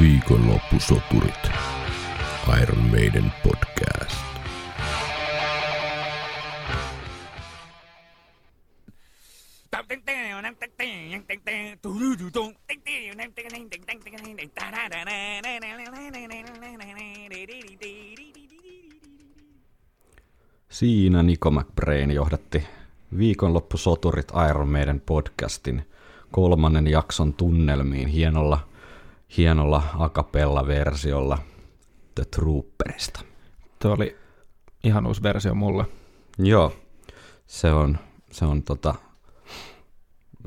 Viikonloppusoturit. Iron Maiden podcast. Siinä Niko McBrain johdatti viikonloppusoturit Iron Maiden podcastin kolmannen jakson tunnelmiin hienolla, hienolla acapella-versiolla The Trooperista. Tuo oli ihan uusi versio mulle. Joo, se on, se on tota,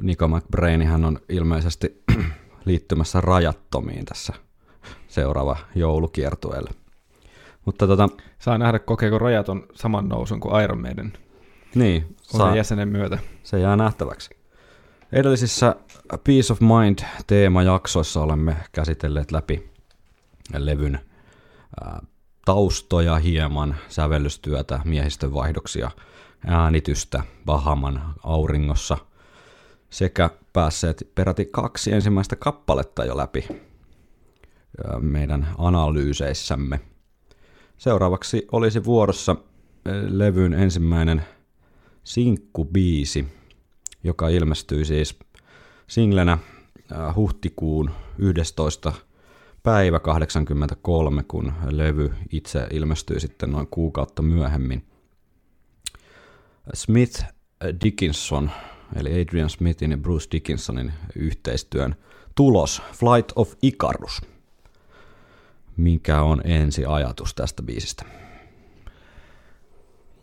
Niko McBrain, hän on ilmeisesti liittymässä rajattomiin tässä seuraava joulukiertueelle. Mutta tota, Saa nähdä, kokeeko rajaton saman nousun kuin Iron Maiden niin, uuden jäsenen myötä. se jää nähtäväksi. Edellisissä Peace of Mind teemajaksoissa olemme käsitelleet läpi levyn taustoja hieman, sävellystyötä, miehistönvaihdoksia, äänitystä Bahaman auringossa sekä päässeet peräti kaksi ensimmäistä kappaletta jo läpi meidän analyyseissämme. Seuraavaksi olisi vuorossa levyn ensimmäinen sinkkubiisi, joka ilmestyi siis singlenä äh, huhtikuun 11. päivä 83, kun levy itse ilmestyi sitten noin kuukautta myöhemmin. Smith Dickinson, eli Adrian Smithin ja Bruce Dickinsonin yhteistyön tulos, Flight of Icarus. Mikä on ensi ajatus tästä biisistä?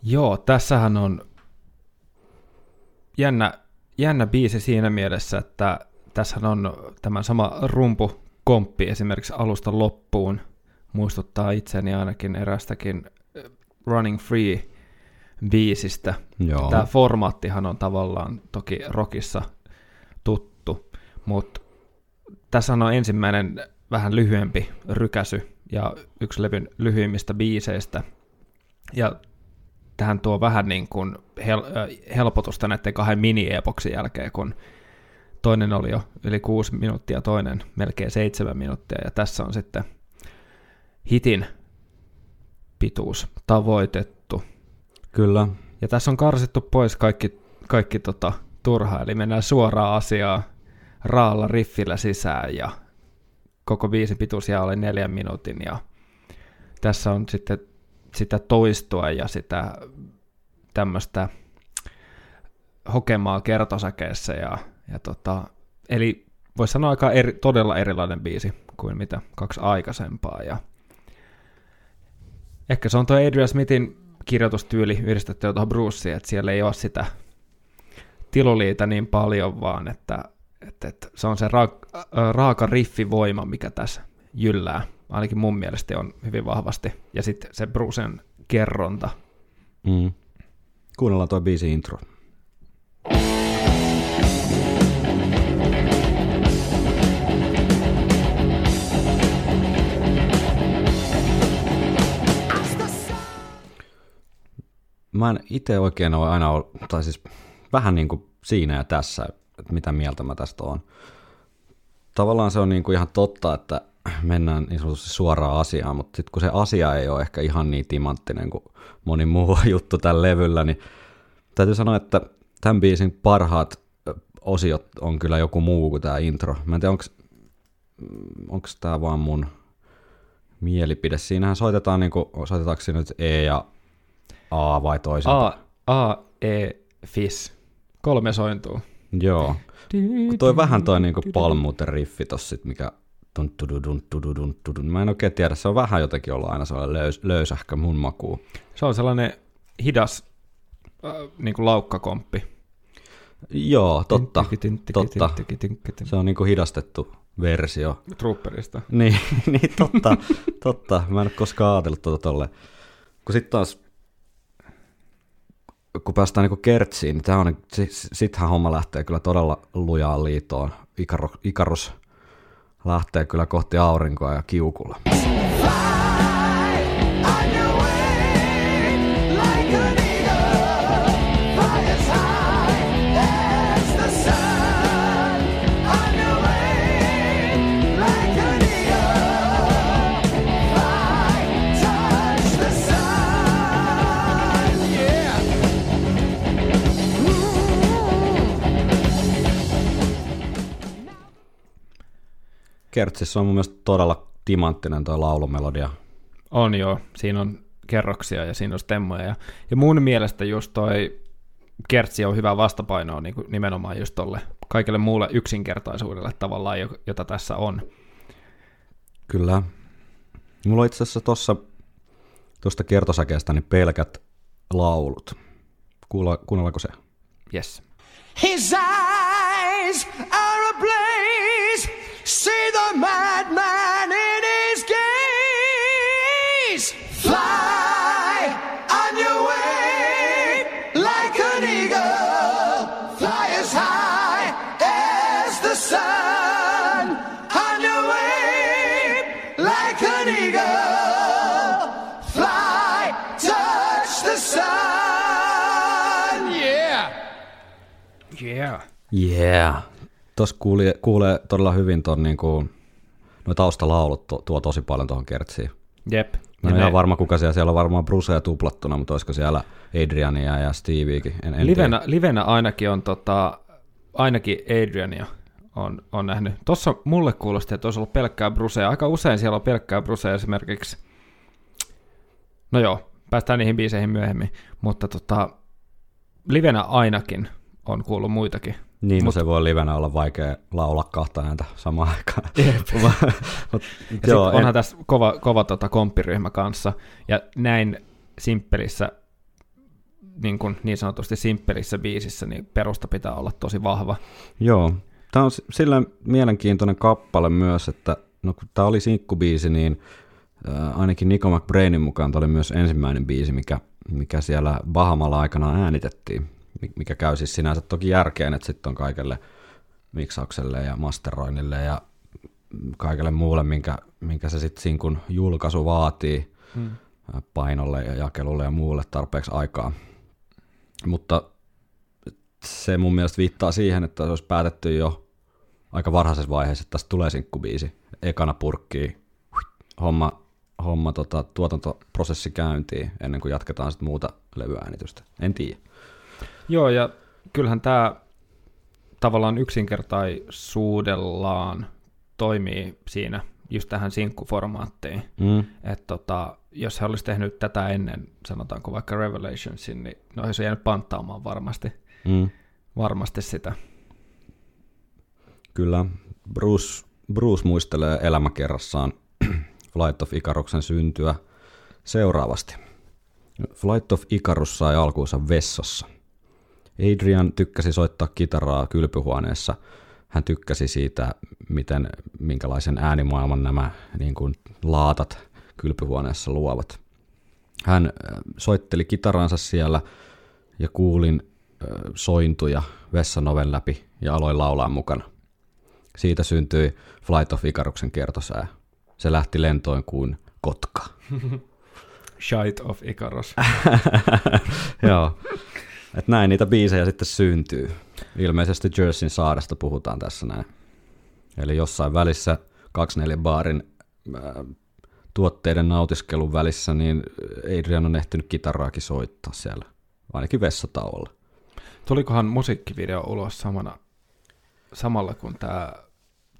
Joo, tässähän on jännä, jännä biisi siinä mielessä, että tässä on tämä sama rumpukomppi esimerkiksi alusta loppuun. Muistuttaa itseni ainakin erästäkin äh, Running Free biisistä. Joo. Tämä formaattihan on tavallaan toki rockissa tuttu, mutta tässä on ensimmäinen vähän lyhyempi rykäsy ja yksi levyn lyhyimmistä biiseistä. Ja tähän tuo vähän niin kuin hel- helpotusta näiden kahden mini-epoksin jälkeen, kun toinen oli jo yli kuusi minuuttia, toinen melkein seitsemän minuuttia, ja tässä on sitten hitin pituus tavoitettu. Kyllä, Ja tässä on karsittu pois kaikki, kaikki tota, turha, eli mennään suoraan asiaa raalla riffillä sisään, ja koko biisin pituus jää alle neljän minuutin, ja tässä on sitten sitä toistoa ja sitä tämmöistä hokemaa kertosäkeessä. Ja, ja tota, eli voisi sanoa aika eri, todella erilainen biisi kuin mitä kaksi aikaisempaa. Ja ehkä se on tuo Adrian Smithin kirjoitustyyli yhdistetty tuohon Bruceen, että siellä ei ole sitä tiluliitä niin paljon, vaan että, että, että se on se ra- äh, raaka riffivoima, mikä tässä jyllää ainakin mun mielestä on hyvin vahvasti. Ja sitten se Brucen kerronta. Mm. Kuunnellaan tuo biisi intro. Mä en itse oikein ole aina ollut, tai siis vähän niin kuin siinä ja tässä, että mitä mieltä mä tästä oon. Tavallaan se on niin kuin ihan totta, että mennään niin sanotusti suoraan asiaan, mutta sitten kun se asia ei ole ehkä ihan niin timanttinen kuin moni muu juttu tällä levyllä, niin täytyy sanoa, että tämän biisin parhaat osiot on kyllä joku muu kuin tämä intro. Mä en tiedä, onko tämä vaan mun mielipide. Siinähän soitetaan, niin kuin, soitetaanko siinä nyt E ja A vai toisinpäin? A, A, E, Fis. Kolme sointuu. Joo. Kun toi vähän toi niinku palmuuten riffi tossa sit, mikä Mä en oikein tiedä, se on vähän jotenkin ollut aina sellainen löys, löysähkö mun makuun. Se on sellainen hidas äh, niin kuin laukkakomppi. Joo, totta. Totta. Se on niinku hidastettu versio. Trooperista. Niin, niin totta, totta. Mä en ole koskaan ajatellut tuota tolle. Kun sitten taas, kun päästään niinku kertsiin, niin on, si- sittenhän homma lähtee kyllä todella lujaan liitoon. Ikarus, Ikarus lähtee kyllä kohti aurinkoa ja kiukulla. Kertsissä on mun mielestä todella timanttinen toi laulumelodia. On joo, siinä on kerroksia ja siinä on stemmoja. Ja, ja mun mielestä just toi kertsi on hyvä vastapainoa niin kuin nimenomaan just tolle kaikelle muulle yksinkertaisuudelle tavallaan, jota tässä on. Kyllä. Mulla on itse asiassa tuossa tuosta kertosäkeestä niin pelkät laulut. Kuulla, kuunnellaanko se? Yes. His eyes are the madman in his gaze. Fly on your way like an eagle. Fly as high as the sun. On your way like an eagle. Fly, touch the sun. Yeah. Yeah. Yeah. Tuossa kuulee, kuulee todella hyvin ton niinku, noi taustalaulut tuo, tuo tosi paljon tuohon kertsiin. Jep. Mä en ihan varma, kuka siellä, siellä on varmaan Bruceja tuplattuna, mutta olisiko siellä Adriania ja Steviekin. En, en livenä, tiedä. livenä ainakin on tota, ainakin Adriania on, on nähnyt. Tuossa mulle kuulosti, että olisi ollut pelkkää Brucea. Aika usein siellä on pelkkää Brucea esimerkiksi. No joo, päästään niihin biiseihin myöhemmin. Mutta tota, livenä ainakin on kuullut muitakin. Niin, no se voi livenä olla vaikea laulaa kahta ääntä samaan aikaan. Mut, Ja joo, onhan en, tässä kova, kova tota komppiryhmä kanssa. Ja näin simppelissä, niin, kuin niin sanotusti simppelissä biisissä, niin perusta pitää olla tosi vahva. joo. Tämä on sillä mielenkiintoinen kappale myös, että no kun tämä oli sinkkubiisi, niin äh, ainakin Nico McBrainin mukaan tämä oli myös ensimmäinen biisi, mikä, mikä siellä Bahamalla aikana äänitettiin, mikä käy siis sinänsä toki järkeen, että sitten on kaikelle miksaukselle ja masteroinnille ja kaikelle muulle, minkä, minkä se sitten sinkun julkaisu vaatii Hmm. painolle ja jakelulle ja muulle tarpeeksi aikaa. Mutta se mun mielestä viittaa siihen, että se olisi päätetty jo aika varhaisessa vaiheessa, että tästä tulee sinkkubiisi. Ekana purkkii, homma, homma tota, tuotantoprosessi käyntiin ennen kuin jatketaan sitten muuta levyäänitystä. En tiedä. Joo, ja kyllähän tämä tavallaan yksinkertaisuudellaan toimii siinä just tähän sinkkuformaattiin. Mm. Että tota, jos he olisi tehnyt tätä ennen, sanotaanko vaikka Revelationsin, niin ne olisi jäänyt panttaamaan varmasti, Mm. varmasti sitä. Kyllä. Bruce, Bruce muistelee elämäkerrassaan Flight of Icaruksen syntyä seuraavasti. Flight of Icarus sai alkuunsa vessassa. Adrian tykkäsi soittaa kitaraa kylpyhuoneessa. Hän tykkäsi siitä, miten, minkälaisen äänimaailman nämä niin kuin, laatat kylpyhuoneessa luovat. Hän äh, soitteli kitaransa siellä ja kuulin äh, sointuja vessanoven läpi ja aloin laulaa mukana. Siitä syntyi Flight of Icaruksen kertosää. Se lähti lentoon kuin kotka. Shite of Icarus. Joo. Et näin niitä biisejä sitten syntyy. Ilmeisesti Jerseyn saaresta puhutaan tässä näin. Eli jossain välissä 24 baarin ää, tuotteiden nautiskelun välissä, niin Adrian on ehtinyt kitaraakin soittaa siellä, ainakin vessatauolla. Tulikohan musiikkivideo ulos samana, samalla kun tämä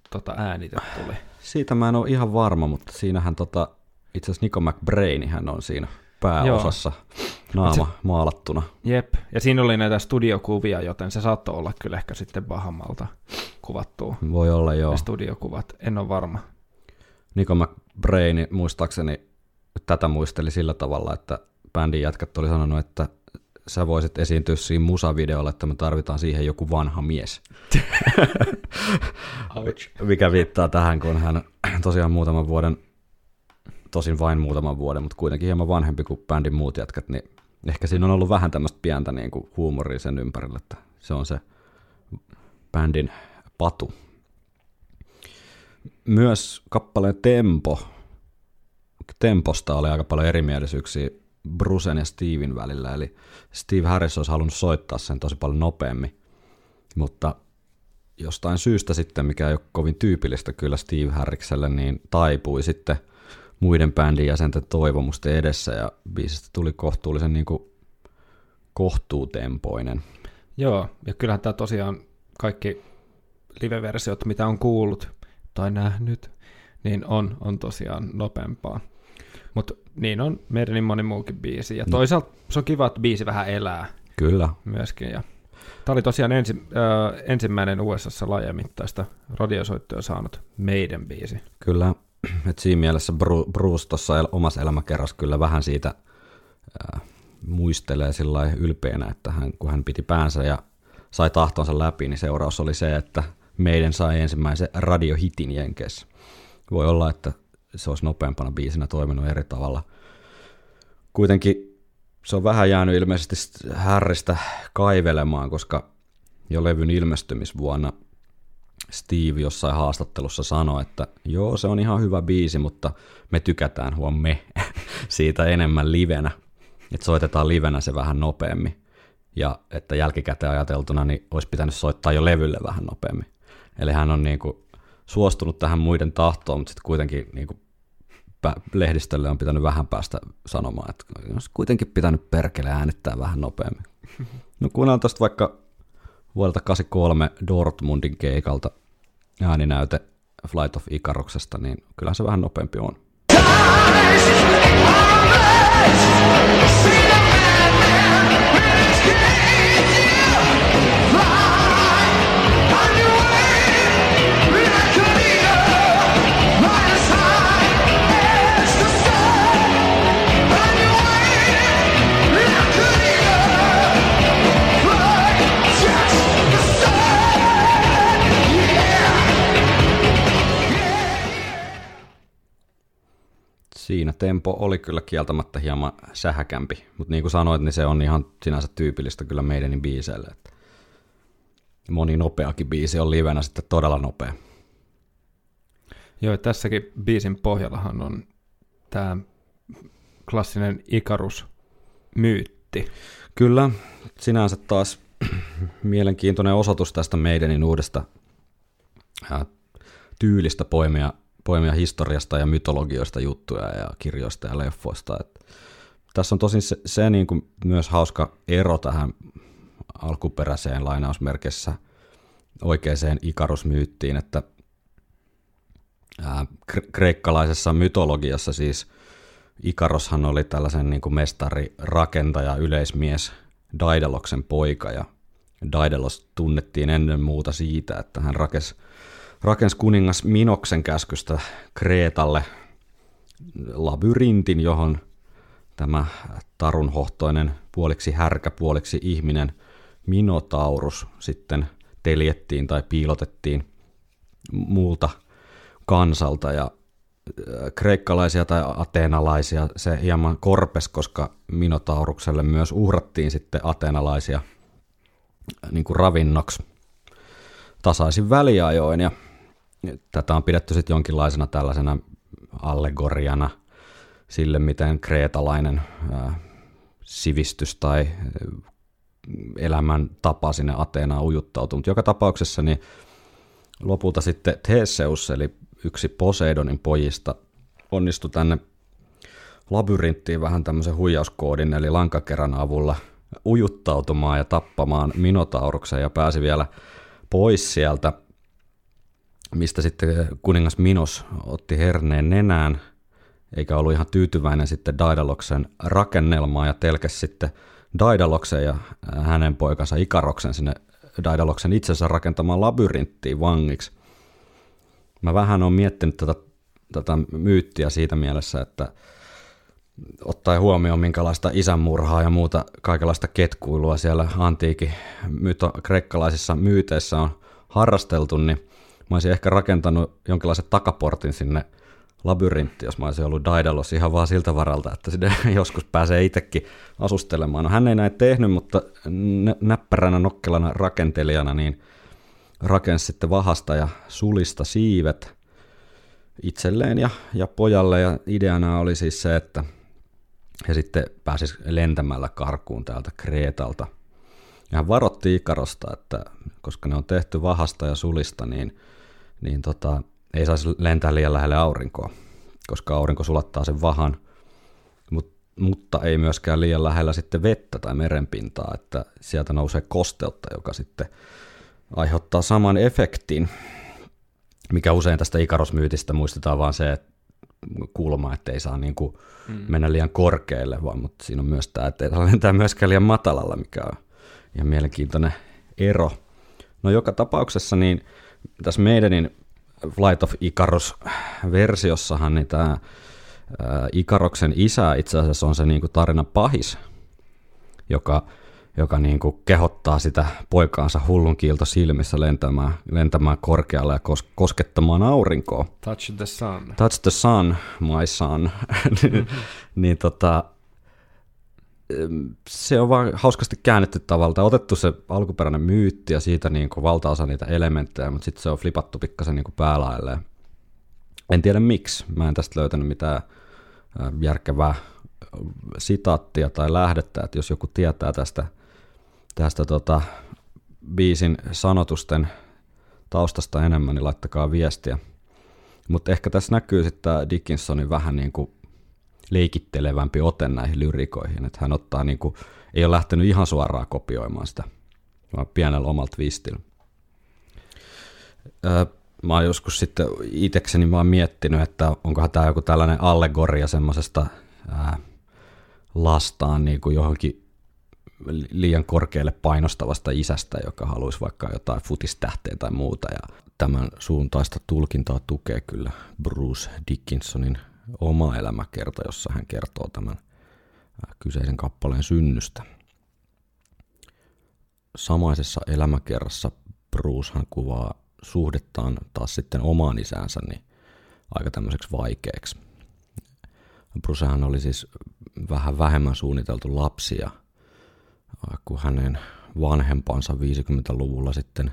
tota, äänite tuli? Siitä mä en ole ihan varma, mutta siinähän tota, itse asiassa Nico McBrain hän on siinä pääosassa naama maalattuna. Jep, ja siinä oli näitä studiokuvia, joten se saattoi olla kyllä ehkä sitten Bahamalta kuvattua. Voi olla joo. Ne studiokuvat, en ole varma. Nico McBrain muistaakseni tätä muisteli sillä tavalla, että bändin jätkät oli sanonut, että sä voisit esiintyä siinä musavideolla, että me tarvitaan siihen joku vanha mies. Mikä viittaa tähän, kun hän tosiaan muutaman vuoden, tosin vain muutaman vuoden, mutta kuitenkin hieman vanhempi kuin bändin muut jätkät, niin ehkä siinä on ollut vähän tämmöistä pientä niin kuin huumoria sen ympärillä, että se on se bändin patu. Myös kappaleen tempo, temposta oli aika paljon erimielisyyksiä Brucen ja Steven välillä, eli Steve Harris olisi halunnut soittaa sen tosi paljon nopeammin, mutta jostain syystä sitten, mikä ei ole kovin tyypillistä kyllä Steve Harrikselle, niin taipui sitten muiden bändin jäsenten toivomusten edessä ja biisistä tuli kohtuullisen niin kuin kohtuutempoinen. Joo, ja kyllähän tämä tosiaan kaikki live-versiot, mitä on kuullut tai nähnyt, niin on, on tosiaan nopeampaa. Mutta niin on meidän niin moni muukin biisi. Ja toisaalta se on kiva, että biisi vähän elää Kyllä. myöskin. Ja Tämä oli tosiaan ensi, äh, ensimmäinen USAssa laajamittaista radiosoittoja saanut meidän biisi. Kyllä, että siinä mielessä Bru- Bruce tuossa omassa elämäkerrassa kyllä vähän siitä äh, muistelee sillä ylpeänä, että hän, kun hän piti päänsä ja sai tahtonsa läpi, niin seuraus oli se, että meidän sai ensimmäisen radiohitin Jenkeissä. Voi olla, että se olisi nopeampana biisinä toiminut eri tavalla. Kuitenkin se on vähän jäänyt ilmeisesti Härristä kaivelemaan, koska jo levyn ilmestymisvuonna Steve jossain haastattelussa sanoi, että joo, se on ihan hyvä biisi, mutta me tykätään, huom me, siitä enemmän livenä. Että soitetaan livenä se vähän nopeammin. Ja että jälkikäteen ajateltuna, niin olisi pitänyt soittaa jo levylle vähän nopeammin. Eli hän on niinku suostunut tähän muiden tahtoon, mutta sitten kuitenkin niinku pä- lehdistölle on pitänyt vähän päästä sanomaan, että olisi kuitenkin pitänyt perkele äänittää vähän nopeammin. No kuunnellaan tuosta vaikka vuodelta 83 Dortmundin keikalta ääninäyte Flight of Icaruksesta, niin kyllä se vähän nopeampi on. Tempo oli kyllä kieltämättä hieman sähäkämpi, mutta niin kuin sanoit, niin se on ihan sinänsä tyypillistä kyllä meidänin biiseille. Että moni nopeakin biisi on livenä sitten todella nopea. Joo, tässäkin biisin pohjallahan on tämä klassinen Ikarus-myytti. Kyllä, sinänsä taas mielenkiintoinen osoitus tästä meidänin uudesta tyylistä poimia, poimia historiasta ja mytologioista juttuja ja kirjoista ja leffoista. Et tässä on tosin se, se niin kuin myös hauska ero tähän alkuperäiseen lainausmerkissä oikeaan Ikarus-myyttiin, että kreikkalaisessa mytologiassa siis Ikaroshan oli tällaisen niin kuin mestari, rakentaja, yleismies, Daidaloksen poika ja Daidalos tunnettiin ennen muuta siitä, että hän rakensi, rakensi kuningas Minoksen käskystä Kreetalle labyrintin, johon tämä tarunhohtoinen puoliksi härkä, puoliksi ihminen Minotaurus sitten teljettiin tai piilotettiin muulta kansalta. Ja kreikkalaisia tai ateenalaisia se hieman korpes, koska Minotaurukselle myös uhrattiin sitten ateenalaisia niin kuin ravinnoksi tasaisin väliajoin. Ja tätä on pidetty sitten jonkinlaisena tällaisena allegoriana sille, miten kreetalainen sivistys tai elämän tapa sinne Ateenaan ujuttautuu. Mutta joka tapauksessa niin lopulta sitten Theseus, eli yksi Poseidonin pojista, onnistui tänne labyrinttiin vähän tämmöisen huijauskoodin, eli lankakerran avulla ujuttautumaan ja tappamaan Minotauruksen ja pääsi vielä pois sieltä, mistä sitten kuningas Minos otti herneen nenään, eikä ollut ihan tyytyväinen sitten Daidaloksen rakennelmaan ja telkäsi sitten Daidaloksen ja hänen poikansa Ikaroksen sinne Daidaloksen itsensä rakentamaan labyrinttiin vangiksi. Mä vähän on miettinyt tätä, tätä myyttiä siitä mielessä, että ottaen huomioon minkälaista isänmurhaa ja muuta kaikenlaista ketkuilua siellä antiikin myto, kreikkalaisissa myyteissä on harrasteltu, niin mä olisin ehkä rakentanut jonkinlaisen takaportin sinne labyrintti, jos mä olisin ollut Daidalos ihan vaan siltä varalta, että sinne joskus pääsee itsekin asustelemaan. No hän ei näin tehnyt, mutta näppäränä nokkelana rakentelijana niin rakensi sitten vahasta ja sulista siivet itselleen ja, ja pojalle ja ideana oli siis se, että he sitten pääsis lentämällä karkuun täältä Kreetalta. Ja hän varoitti Ikarosta, että koska ne on tehty vahasta ja sulista, niin, niin tota, ei saisi lentää liian lähelle aurinkoa, koska aurinko sulattaa sen vahan, Mut, mutta ei myöskään liian lähellä sitten vettä tai merenpintaa, että sieltä nousee kosteutta, joka sitten aiheuttaa saman efektin. mikä usein tästä Ikarosmyytistä muistetaan vaan se että kulma, että ei saa niin kuin mm. mennä liian korkealle, vaan mutta siinä on myös tämä, että ei saa lentää myöskään liian matalalla, mikä on ihan mielenkiintoinen ero. No joka tapauksessa niin tässä meidänin Flight of Icarus-versiossahan niin tämä Ikaroksen isä itse asiassa on se niin kuin tarinan pahis, joka, joka niin kuin kehottaa sitä poikaansa hullun kiilto silmissä lentämään, lentämään korkealle ja kos, koskettamaan aurinkoa. Touch the sun. Touch the sun, my son. niin, niin tota, se on vaan hauskasti käännetty tavalla. Otettu se alkuperäinen myytti ja siitä niin kuin valtaosa niitä elementtejä, mutta sitten se on flipattu pikkasen niin päälailleen. En tiedä miksi. Mä en tästä löytänyt mitään järkevää sitaattia tai lähdettä, että jos joku tietää tästä, tästä tota, biisin sanotusten taustasta enemmän, niin laittakaa viestiä. Mutta ehkä tässä näkyy sitten Dickinsonin vähän niin kuin leikittelevämpi ote näihin lyrikoihin, että hän ottaa niin kuin, ei ole lähtenyt ihan suoraan kopioimaan sitä, vaan pienellä omalla twistillä. mä oon joskus sitten itsekseni vaan miettinyt, että onkohan tämä joku tällainen allegoria semmoisesta lastaan niin kuin johonkin liian korkealle painostavasta isästä, joka haluaisi vaikka jotain futistähteä tai muuta. Ja tämän suuntaista tulkintaa tukee kyllä Bruce Dickinsonin oma elämäkerta, jossa hän kertoo tämän kyseisen kappaleen synnystä. Samaisessa elämäkerrassa Bruce hän kuvaa suhdettaan taas sitten omaan isäänsä niin aika tämmöiseksi vaikeaksi. Brucehan oli siis vähän vähemmän suunniteltu lapsi ja kun hänen vanhempansa 50-luvulla sitten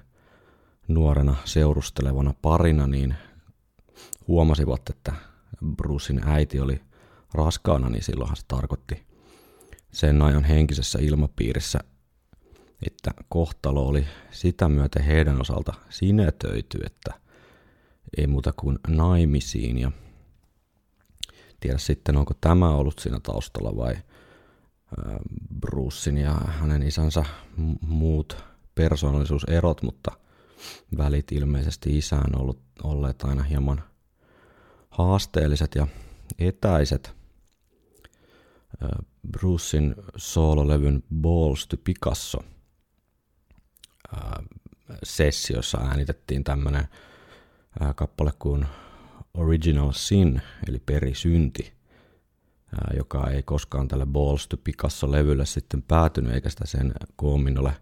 nuorena seurustelevana parina, niin huomasivat, että Brucein äiti oli raskaana, niin silloinhan se tarkoitti sen ajan henkisessä ilmapiirissä, että kohtalo oli sitä myöten heidän osalta sinetöity, että ei muuta kuin naimisiin. Ja tiedä sitten, onko tämä ollut siinä taustalla vai Brucein ja hänen isänsä muut persoonallisuuserot, mutta välit ilmeisesti isään ollut olleet aina hieman haasteelliset ja etäiset. Brucein soololevyn Balls to Picasso sessiossa äänitettiin tämmöinen kappale kuin Original Sin, eli perisynti, joka ei koskaan tälle Balls to Picasso-levylle sitten päätynyt, eikä sitä sen koomin ole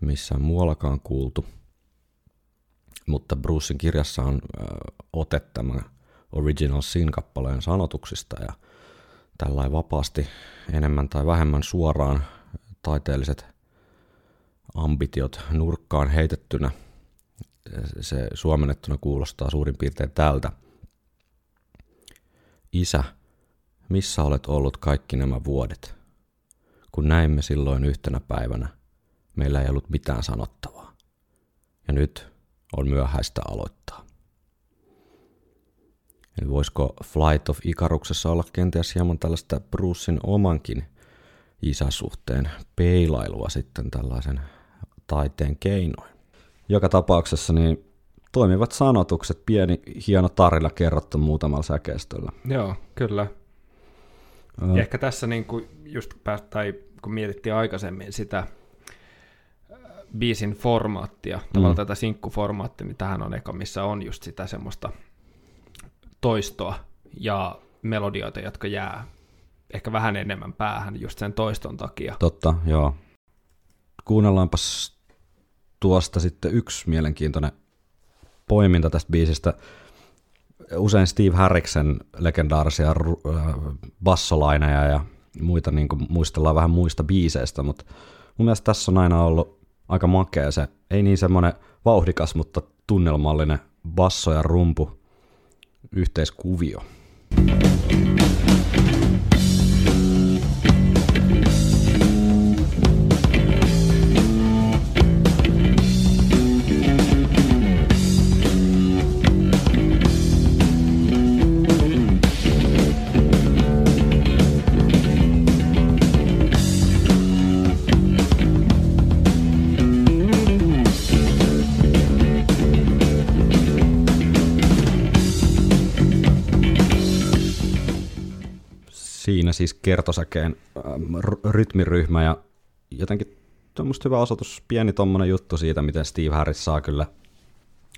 missään muuallakaan kuultu. Mutta Brucein kirjassa on ote tämän Original Sin-kappaleen sanotuksista ja tällainen vapaasti enemmän tai vähemmän suoraan taiteelliset ambitiot nurkkaan heitettynä. Se suomennettuna kuulostaa suurin piirtein tältä. Isä, missä olet ollut kaikki nämä vuodet? Kun näimme silloin yhtenä päivänä, meillä ei ollut mitään sanottavaa. Ja nyt on myöhäistä aloittaa. Eli voisiko Flight of Icaruksessa olla kenties hieman tällaista Brucein omankin isäsuhteen peilailua sitten tällaisen taiteen keinoin. Joka tapauksessa niin toimivat sanotukset, pieni hieno tarina kerrottu muutamalla säkeistöllä. Joo, kyllä. Ja ehkä tässä niin kuin just päästä, tai kun mietittiin aikaisemmin sitä biisin formaattia, tavallaan mm. tätä sinkkuformaattia, niin tähän on eka, missä on just sitä semmoista toistoa ja melodioita, jotka jää ehkä vähän enemmän päähän just sen toiston takia. Totta, joo. Kuunnellaanpas tuosta sitten yksi mielenkiintoinen poiminta tästä biisistä. Usein Steve Harriksen legendaarisia äh, bassolaineja ja muita niin kuin muistellaan vähän muista biiseistä, mutta mun mielestä tässä on aina ollut aika makea se, ei niin semmoinen vauhdikas, mutta tunnelmallinen basso ja rumpu yhteiskuvio. Siinä siis kertosäkeen ähm, rytmiryhmä ja jotenkin tuommoista hyvä osoitus, pieni tommonen juttu siitä, miten Steve Harris saa kyllä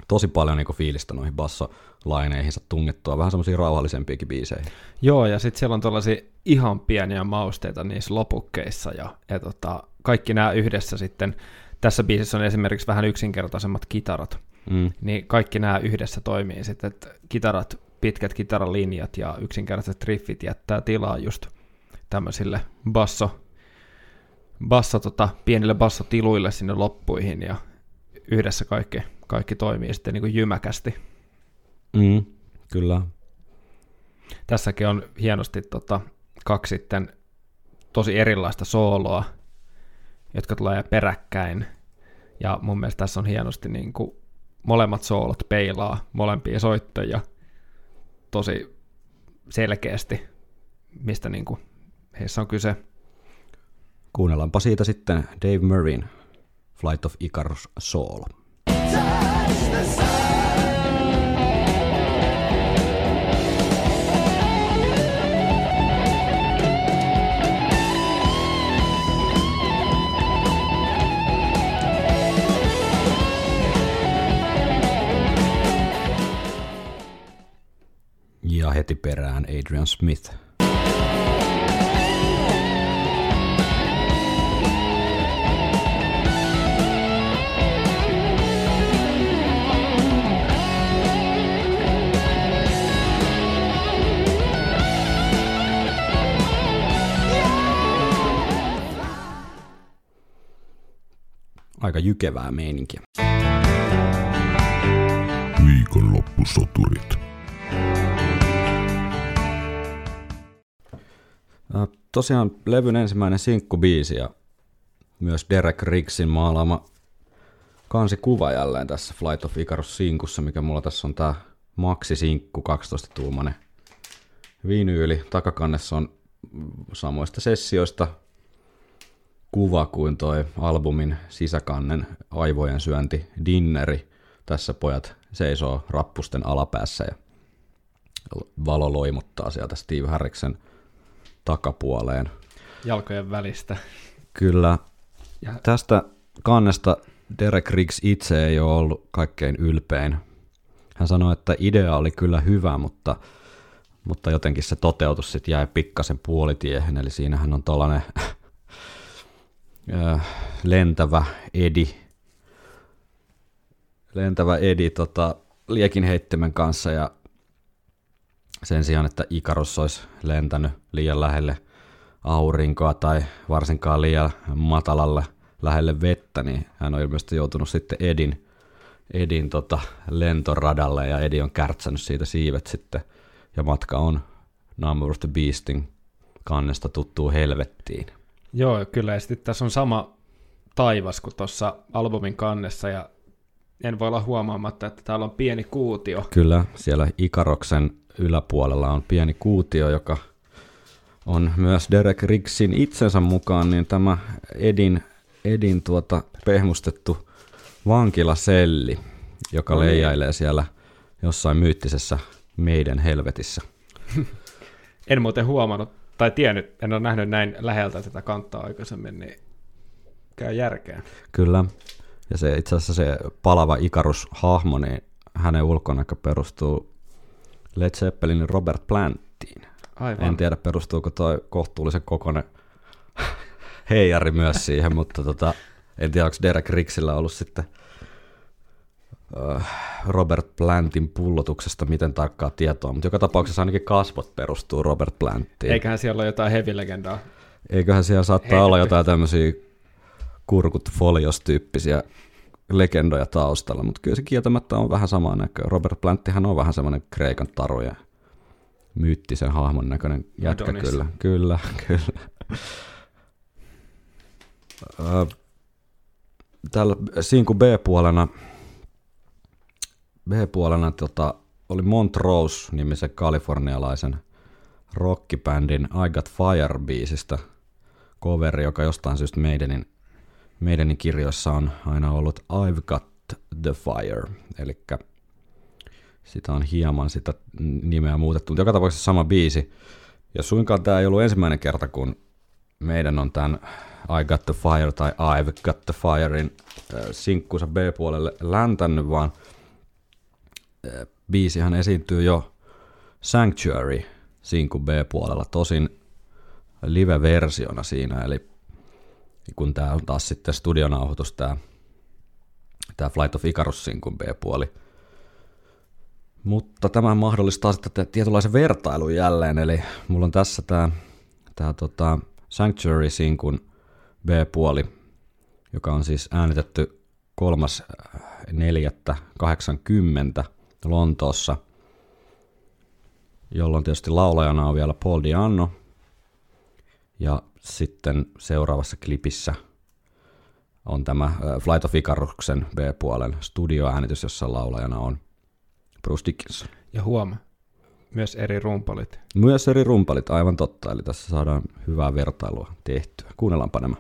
tosi paljon niin fiilistä noihin bassolaineihinsa tungettua, vähän semmoisia rauhallisempiakin biiseihin. Joo, ja sitten siellä on tuollaisia ihan pieniä mausteita niissä lopukkeissa, ja, ja tota, kaikki nämä yhdessä sitten, tässä biisissä on esimerkiksi vähän yksinkertaisemmat kitarat, Mm. niin kaikki nämä yhdessä toimii sitten, että kitarat, pitkät kitaralinjat ja yksinkertaiset riffit jättää tilaa just tämmöisille basso, basso tota, pienille bassotiluille sinne loppuihin, ja yhdessä kaikki, kaikki toimii sitten niin kuin jymäkästi. Mm. Kyllä. Tässäkin on hienosti tota, kaksi sitten tosi erilaista sooloa, jotka tulee peräkkäin. Ja mun mielestä tässä on hienosti niin kuin molemmat soolot peilaa molempia soittajia tosi selkeästi, mistä niin kuin heissä on kyse. Kuunnellaanpa siitä sitten Dave Murrayn Flight of Icarus Soul. Ja heti perään Adrian Smith. Aika jykevää meininkiä. Viikonloppusoturit. Tosiaan levyn ensimmäinen sinkkubiisi ja myös Derek Riggsin maalaama kansikuva jälleen tässä Flight of Icarus sinkussa, mikä mulla tässä on tää Maxi-sinkku 12-tuumainen vinyyli. Takakannessa on samoista sessioista kuva kuin toi albumin sisäkannen aivojen syönti Dinneri. Tässä pojat seisoo rappusten alapäässä ja valo loimuttaa sieltä Steve Harriksen takapuoleen. Jalkojen välistä. Kyllä. Ja Tästä kannesta Derek Riggs itse ei ole ollut kaikkein ylpein. Hän sanoi, että idea oli kyllä hyvä, mutta, mutta jotenkin se toteutus sitten jäi pikkasen puolitiehen. Eli siinähän on tällainen lentävä edi, lentävä edi tota, liekin heittimen kanssa ja sen sijaan, että Ikarus olisi lentänyt liian lähelle aurinkoa tai varsinkaan liian matalalle lähelle vettä, niin hän on ilmeisesti joutunut sitten Edin, Edin tota, lentoradalle ja Edi on kärtsänyt siitä siivet sitten ja matka on Number of the Beastin kannesta tuttuu helvettiin. Joo, kyllä. Ja sitten tässä on sama taivas kuin tuossa albumin kannessa, ja en voi olla huomaamatta, että täällä on pieni kuutio. Kyllä, siellä Ikaroksen yläpuolella on pieni kuutio, joka on myös Derek Riggsin itsensä mukaan, niin tämä Edin, Edin tuota pehmustettu vankilaselli, joka No niin. leijailee siellä jossain myyttisessä meidän helvetissä. En muuten huomannut, tai tiennyt, en ole nähnyt näin läheltä tätä kantaa aikaisemmin, niin käy järkeä. Kyllä, ja se itse asiassa se palava Ikarus-hahmo, niin hänen ulkonäkö perustuu Led Zeppelinin Robert Planttiin. Aivan. En tiedä, perustuuko toi kohtuullisen kokoinen heijari myös siihen, mutta tota, en tiedä, onko Derek Ricksillä ollut sitten äh, Robert Plantin pullotuksesta miten tarkkaa tietoa, mutta joka tapauksessa ainakin kasvot perustuu Robert Planttiin. Eiköhän siellä ole jotain heavy-legendaa. Eiköhän siellä saattaa Heitetty. olla jotain tämmöisiä kurkut folios-tyyppisiä legendoja taustalla, mutta kyllä se kieltämättä on vähän samaa näköä. Robert Planttihan on vähän semmoinen Kreikan taru ja myyttisen hahmon näköinen jätkä Adonis. kyllä. Kyllä, kyllä. Täällä Sinku B-puolena, B-puolena tota, oli Montrose-nimisen kalifornialaisen rockibändin I Got Fire-biisistä coveri, joka jostain syystä meidänin, meidänin kirjoissa on aina ollut I've Got the Fire, eli sitä on hieman sitä nimeä muutettu, mutta joka tapauksessa sama biisi, Ja suinkaan tämä ei ollut ensimmäinen kerta, kun meidän on tämän I Got The Fire tai I've Got The Firein äh, sinkkunsa B-puolelle läntännyt, vaan äh, biisihän esiintyy jo Sanctuary sinkku B-puolella, tosin live-versiona siinä, eli kun tämä on taas sitten studionauhoitus, tämä, tämä Flight of Icarus sinkun B-puoli. Mutta tämä mahdollistaa sitten tietynlaisen vertailun jälleen, eli mulla on tässä tämä, tämä tota Sanctuary sinkun B-puoli, joka on siis äänitetty 3.4.80 Lontoossa, jolloin tietysti laulajana on vielä Paul Dianno, ja sitten seuraavassa klipissä on tämä Flight of Icaruksen B-puolen studioäänitys, jossa laulajana on Bruce Dickinson. Ja huoma, myös eri rumpalit. Myös eri rumpalit, aivan totta, eli tässä saadaan hyvää vertailua tehtyä. Kuunnellaanpa nämä.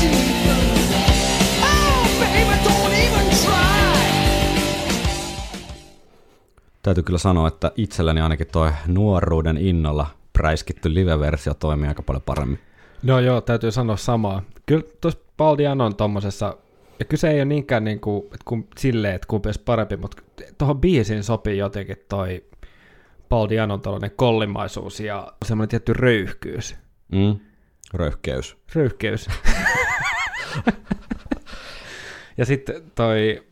Deep, oh, baby, don't even try. Täytyy kyllä sanoa, että itselleni ainakin toi nuoruuden innolla präiskitty live-versio toimii aika paljon paremmin. No joo, täytyy sanoa samaa. Kyllä tuossa Baldian on tommosessa, ja kyse ei ole niinkään niin kuin, että kun, silleen, että kumpi olisi parempi, mutta tuohon biisiin sopii jotenkin toi Baldian on tällainen kollimaisuus ja semmoinen tietty röyhkyys. Mm. Röyhkeys. Röyhkeys. ja sitten toi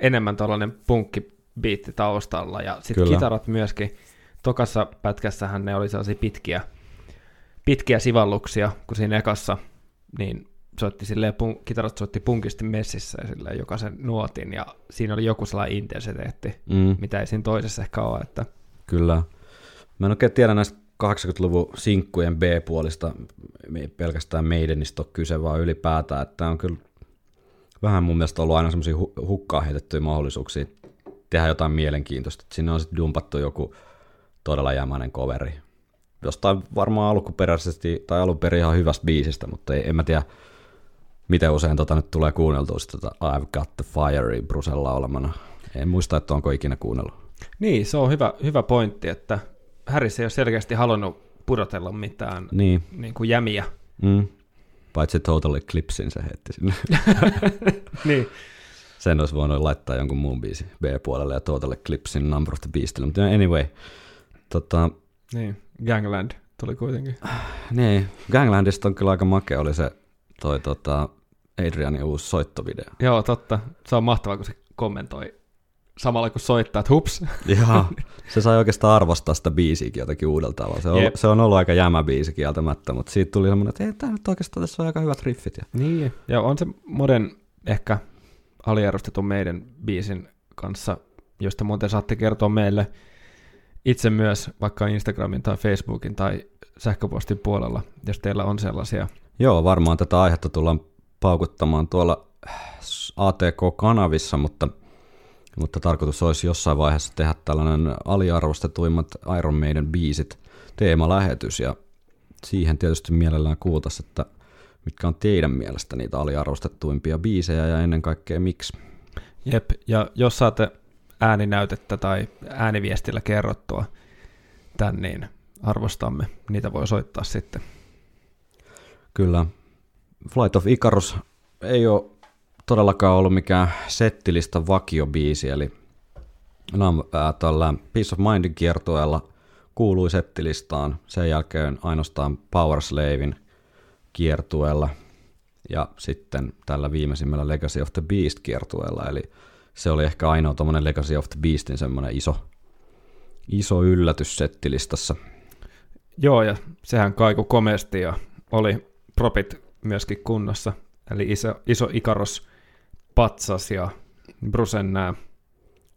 enemmän tällainen punkkibiitti taustalla ja sitten kitarat myöskin. Tokassa pätkässähän ne oli sellaisia pitkiä, pitkiä sivalluksia, kun siinä ekassa, niin soitti silleen, pun, kitarat soitti punkisti messissä ja silleen jokaisen nuotin, ja siinä oli joku sellainen intensiteetti, Mm. mitä ei siinä toisessa ehkä ole, että Kyllä. Mä en oikein tiedä näistä 80-luvun sinkkujen B-puolista, pelkästään Maidenistä ole kyse, vaan ylipäätään, että on kyllä vähän mun mielestä ollut aina semmoisia hu- hukkaan heitettyjä mahdollisuuksia tehdä jotain mielenkiintoista. Sinne on sitten dumpattu joku todella jämäinen coveri. Jostain varmaan alkuperäisesti, tai alun perin ihan hyvästä biisistä, mutta ei, en mä tiedä, miten usein tota nyt tulee kuunneltua sitä tota I've Got The Fire Brusen laulamana. En muista, että onko ikinä kuunnellut. niin, se on hyvä, hyvä pointti, että Harris ei ole selkeästi halunnut pudotella mitään Niin, niin kuin jämiä. Mm. Paitsi Total Eclipsein se heitti sinne. niin. Sen olisi voinut laittaa jonkun muun biisi B-puolelle ja Total Eclipsein Number of the Beastille. Mutta anyway, tota, Niin, Gangland tuli kuitenkin. niin, Ganglandista on kyllä aika makea oli se toi tota, Adrianin uusi soittovideo. Joo, totta. Se on mahtavaa, kun se kommentoi samalla kun soittaa, että hups. Joo, se sai oikeastaan arvostaa sitä biisiäkin jotenkin uudella tavalla. Se on, Jep. se on ollut aika jämä biisi kieltämättä, mutta siitä tuli semmoinen, että ei tämä nyt oikeastaan tässä on aika hyvät riffit. Ja... niin, ja on se moden ehkä aliarvostetun meidän biisin kanssa, josta muuten saatte kertoa meille itse myös vaikka Instagramin tai Facebookin tai sähköpostin puolella, jos teillä on sellaisia. Joo, varmaan tätä aihetta tullaan paukuttamaan tuolla ATK-kanavissa, mutta, mutta tarkoitus olisi jossain vaiheessa tehdä tällainen aliarvostetuimmat Iron Maiden biisit teemalähetys, ja siihen tietysti mielellään kuultaisiin, että mitkä on teidän mielestä niitä aliarvostettuimpia biisejä ja ennen kaikkea miksi. Jep, ja jos saatte ääninäytettä tai ääniviestillä kerrottua tän, niin arvostamme. Niitä voi soittaa sitten. Kyllä. Flight of Icarus ei ole todellakaan ollut mikään settilista vakiobiisi, eli ää, tällä Peace of Mindin kiertueella kuului settilistaan, sen jälkeen ainoastaan Power Slavein kiertueella ja sitten tällä viimeisimmällä Legacy of the Beast kiertueella, eli se oli ehkä ainoa tuommoinen Legacy of the Beastin semmoinen iso, iso yllätys settilistassa. Joo, ja sehän kaiku komeasti ja oli propit myöskin kunnossa. Eli iso, iso Ikaros patsas ja Brusen nämä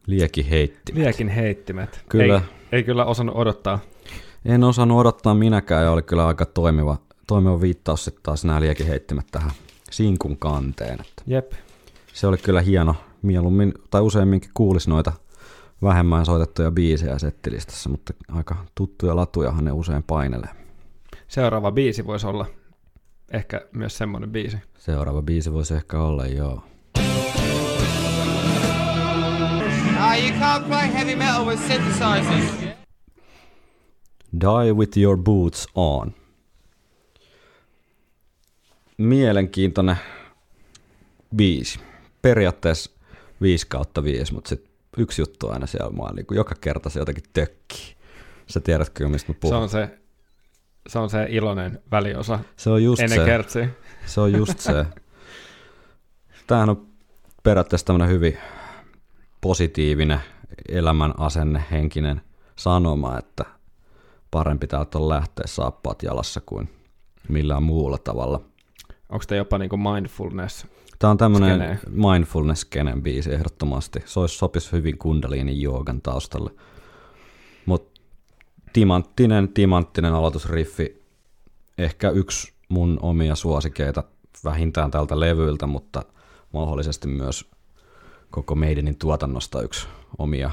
Lieki heitti. liekin heittimet. Kyllä. Ei, ei kyllä osannut odottaa. En osannut odottaa minäkään ja oli kyllä aika toimiva, toimiva viittaus sitten taas nämä liekiheittimet tähän sinkun kanteen. Että Jep. se oli kyllä hieno. Mieluummin tai useamminkin kuulisi noita vähemmän soitettuja biisejä settilistassa, mutta aika tuttuja latujahan ne usein painelee. Seuraava biisi voisi olla ehkä myös semmoinen biisi. Seuraava biisi voisi ehkä olla, joo. You can't play heavy metal with synthesizers. Die with your boots on. Mielenkiintoinen biisi. Periaatteessa 5 kautta 5, mutta sit yksi juttu aina siellä mua niin kuin joka kerta se jotenkin tökkii. Sä tiedät kyllä, mistä mä Se puhun. on se, se on se iloinen väliosa se on just ennen se. kertsiä. Se on just se. Tämähän on periaatteessa tämmöinen hyvin positiivinen elämän asenne, henkinen sanoma, että parempi täältä on lähteä saappaat jalassa kuin millään muulla tavalla. Onko tämä jopa niinku mindfulness? Tämä on tämmöinen Skene. mindfulness skenen biisi ehdottomasti. Se olisi sopisi hyvin kundaliinin joogan taustalle. Mutta timanttinen, timanttinen aloitusriffi. Ehkä yksi mun omia suosikeita vähintään tältä levyiltä, mutta mahdollisesti myös koko Maidenin tuotannosta yksi omia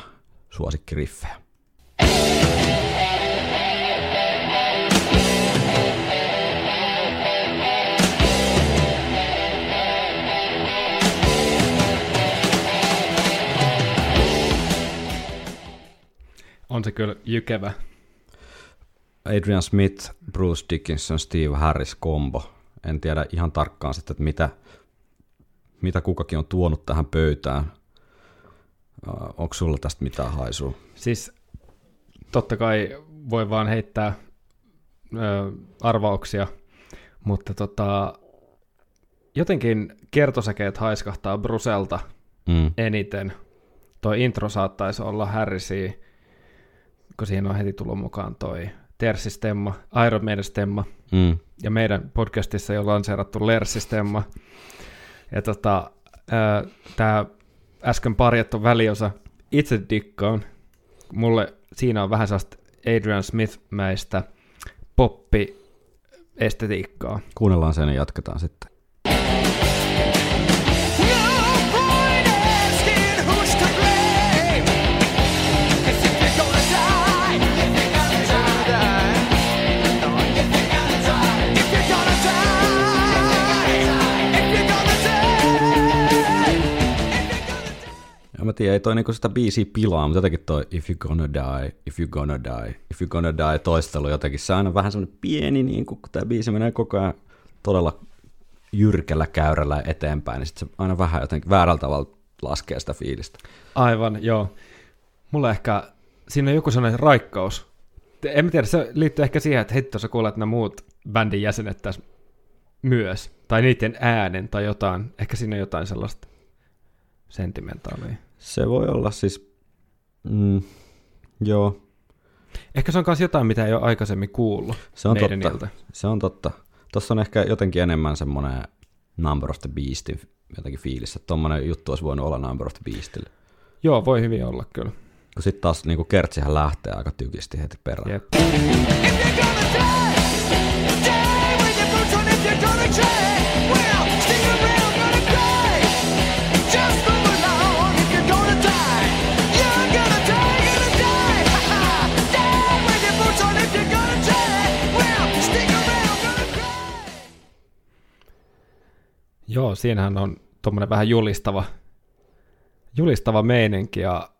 suosikkiriffejä. On se kyllä jykevä. Adrian Smith, Bruce Dickinson, Steve Harris kombo. En tiedä ihan tarkkaan sitten, että mitä, mitä kukakin on tuonut tähän pöytään. Onko sulla tästä mitään haisua? Siis totta kai voi vaan heittää ö, arvauksia, mutta tota, jotenkin kertosäkeet haiskahtaa Bruselta Mm. eniten. Toi intro saattaisi olla Harrisia, kun siihen on heti tullut mukaan toi Tersi-stemma, Iron Maiden-stemma, Mm. ja meidän podcastissa jo lanseerattu Lerssistemma. Ja tota, tämä äsken parjattu väliosa, itse dikkaan. Mulle siinä on vähän sellaista Adrian Smith-mäistä poppi-estetiikkaa. Kuunnellaan sen ja jatketaan sitten. Tiedän, ei toi niinku sitä biisiä pilaa, mutta jotenkin toi if you gonna die, if you gonna die, if you gonna die toistelu jotenkin. Se on aina vähän semmoinen pieni, niin kun tämä biisi menee koko ajan todella jyrkällä käyrällä eteenpäin, niin sit se aina vähän jotenkin väärällä tavalla laskee sitä fiilistä. Aivan, joo. Mulla ehkä, siinä on joku sellainen raikkaus. En tiedä, se liittyy ehkä siihen, että heti tuossa kuulet nämä muut bändin jäsenet tässä myös. Tai niiden äänen tai jotain. Ehkä siinä on jotain sellaista sentimentaalia. Se voi olla siis, mm, joo, Ehkä se on myös jotain, mitä ei ole aikaisemmin kuullut se on totta. Se on totta. Tuossa on ehkä jotenkin enemmän semmoinen Number of the Beastin jotenkin fiilis, että tommonen juttu olisi voinut olla Number of the Beastille. Joo, voi hyvin olla kyllä. Kun sitten taas niinku kertsihän lähtee aika tykisti heti perään. Jep. If you're gonna die, die with your boots on. If you're gonna try, Joo, siinähän on tuommoinen vähän julistava, julistava meininki ja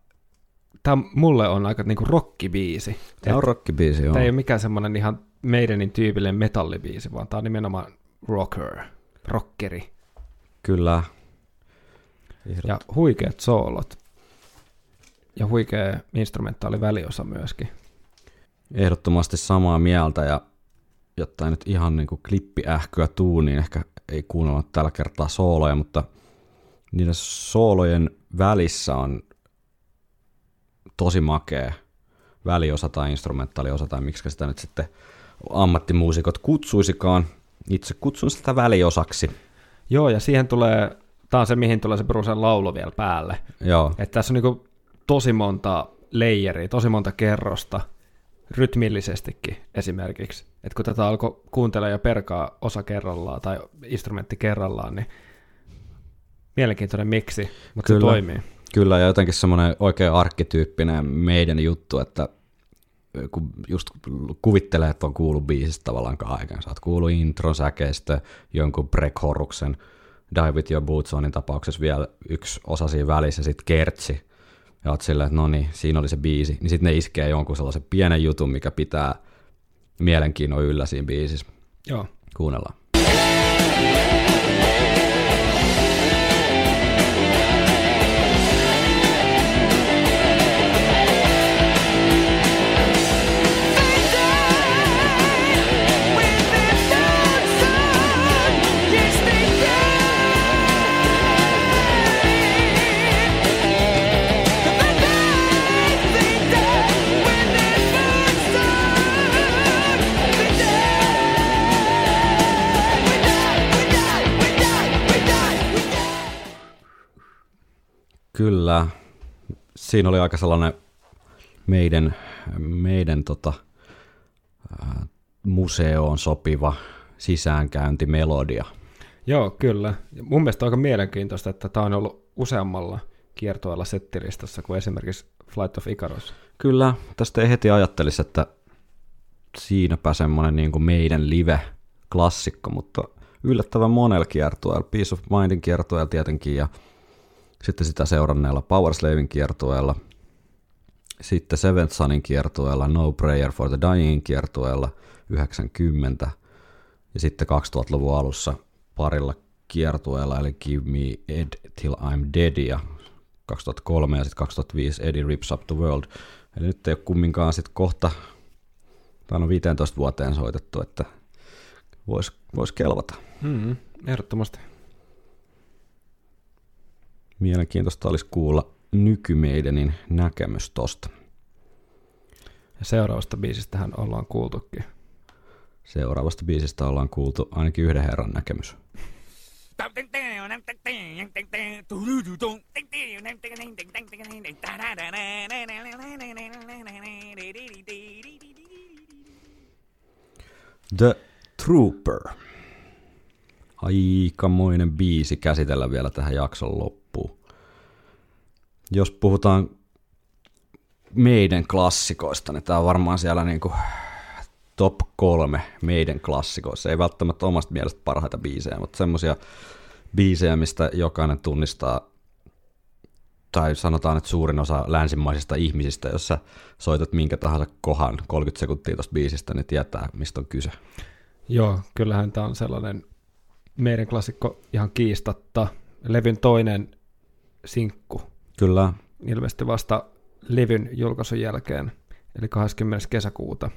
tämä mulle on aika niinku rockibiisi. Tämä on rockibiisi, joo. Tämä ei ole mikään semmoinen ihan meidänin tyypillinen metallibiisi, vaan tämä on nimenomaan rocker, rockeri Kyllä. Ehdot... ja huikeat soolot ja huikea instrumentaali väliosa myöskin. Ehdottomasti samaa mieltä ja jotta ei nyt ihan niin kuin klippiähkyä tuu, niin ehkä ei kuunnella tällä kertaa sooloja, mutta niiden soolojen välissä on tosi makea väliosa tai instrumentaaliosa tai miksi sitä nyt sitten ammattimuusikot kutsuisikaan. Itse kutsun sitä väliosaksi. Joo, ja siihen tulee, tämä on se, mihin tulee se Brucen laulu vielä päälle. Joo, Että tässä on niinku tosi monta leijeriä, tosi monta kerrosta, rytmillisestikin esimerkiksi. Että kun tätä alkoi kuuntella ja perkaa osa kerrallaan tai instrumentti kerrallaan, niin mielenkiintoinen miksi, mutta se Kyllä. toimii. Kyllä, ja jotenkin semmoinen oikein arkkityyppinen meidän juttu, että kun just kuvittelee, että on kuullut biisistä tavallaan kaiken. Sä oot kuullut intron säkeistä, jonkun Breck Horruksen Die With Your Boots Onin tapauksessa vielä yksi osa siinä välissä, sitten kertsi. Ja oot silleen, että no niin, siinä oli se biisi. Niin sitten ne iskee jonkun sellaisen pienen jutun, mikä pitää mielenkiinnon yllä siinä biisissä. Joo. Kuunnellaan. Siinä oli aika sellainen meidän, meidän tota, museoon sopiva sisäänkäyntimelodia. Joo, kyllä. Mun mielestä on aika mielenkiintoista, että tämä on ollut useammalla kiertoilla settilistassa kuin esimerkiksi Flight of Icarus. Kyllä, tästä ei heti ajattelisi, että siinäpä semmoinen niin kuin meidän live-klassikko, mutta yllättävän monella kiertueella, Peace of Mindin kiertueella tietenkin, ja sitten sitä seuranneella Power Slavin kiertueella, sitten Seventh Sunin kiertueella, No Prayer for the Dying kiertueella 90, ja sitten 2000-luvun alussa parilla kiertueella, eli Give Me Ed Till I'm Dead, ja 2003 ja sitten 2005 Eddie Rips Up the World. Eli nyt ei ole kumminkaan sitten kohta, tai no 15 vuoteen soitettu, että voisi vois kelvata. Mm, ehdottomasti. Mielenkiintoista olisi kuulla nykymeidenin näkemys tosta. Ja seuraavasta biisistähän ollaan kuultukin. Seuraavasta biisistä ollaan kuultu ainakin yhden herran näkemys. The Trooper. Aikamoinen biisi käsitellä vielä tähän jakson loppuun. Jos puhutaan meidän klassikoista, niin tämä on varmaan siellä niinku top kolme meidän klassikoissa. Ei välttämättä omasta mielestä parhaita biisejä, mutta semmoisia biisejä, mistä jokainen tunnistaa, tai sanotaan, että suurin osa länsimaisista ihmisistä, jos sä soitat minkä tahansa kohan 30 sekuntia tuosta biisistä, niin tietää, mistä on kyse. Joo, kyllähän tämä on sellainen meidän klassikko ihan kiistatta. Levyn toinen sinkku Kyllä, ilmestyi vasta levyn julkaisun jälkeen, eli 20. kesäkuuta.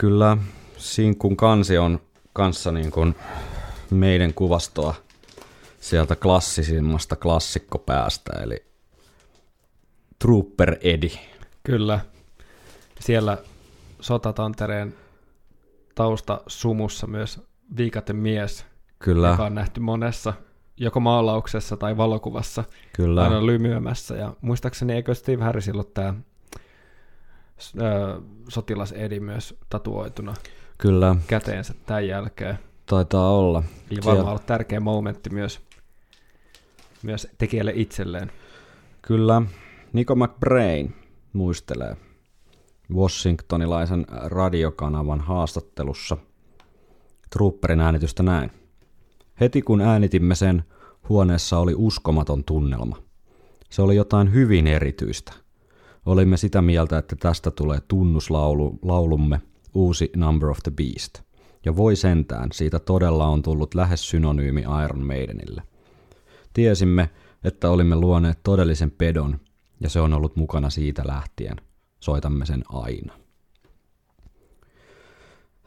Kyllä Sinkun kansi on kanssa niin kuin meidän kuvastoa sieltä klassisimmasta klassikkopäästä, eli Trooper Eddie. Kyllä. Siellä Sotatantereen taustasumussa myös viikaten mies, Kyllä, joka on nähty monessa joko maalauksessa tai valokuvassa kyllä, aina lymyämässä. Ja muistaakseni eikö Steve Harrisilla ole tämä sotilas Edi myös tatuoituna kyllä, käteensä tämän jälkeen. taitaa olla. Eli Siellä- varmaan olla tärkeä momentti myös, myös tekijälle itselleen. Kyllä, Nico McBrain muistelee Washingtonilaisen radiokanavan haastattelussa Trooperin äänitystä näin. Heti kun äänitimme sen, huoneessa oli uskomaton tunnelma. Se oli jotain hyvin erityistä. Olimme sitä mieltä, että tästä tulee tunnuslaulu, laulumme uusi Number of the Beast. Ja voi sentään, siitä todella on tullut lähes synonyymi Iron Maidenille. Tiesimme, että olimme luoneet todellisen pedon, ja se on ollut mukana siitä lähtien. Soitamme sen aina.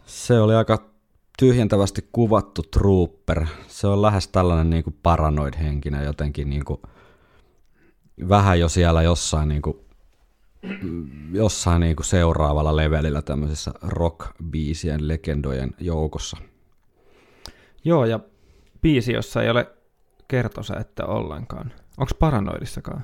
Se oli aika tyhjentävästi kuvattu Trooper. Se on lähes tällainen niin kuin paranoid-henkinen jotenkin niin kuin, vähän jo siellä jossain niin kuin, jossain niin kuin seuraavalla levelillä tämmöisessä rock-biisien legendojen joukossa. Joo, ja biisi, jossa ei ole kertosäettä ollenkaan. Onko paranoidissakaan?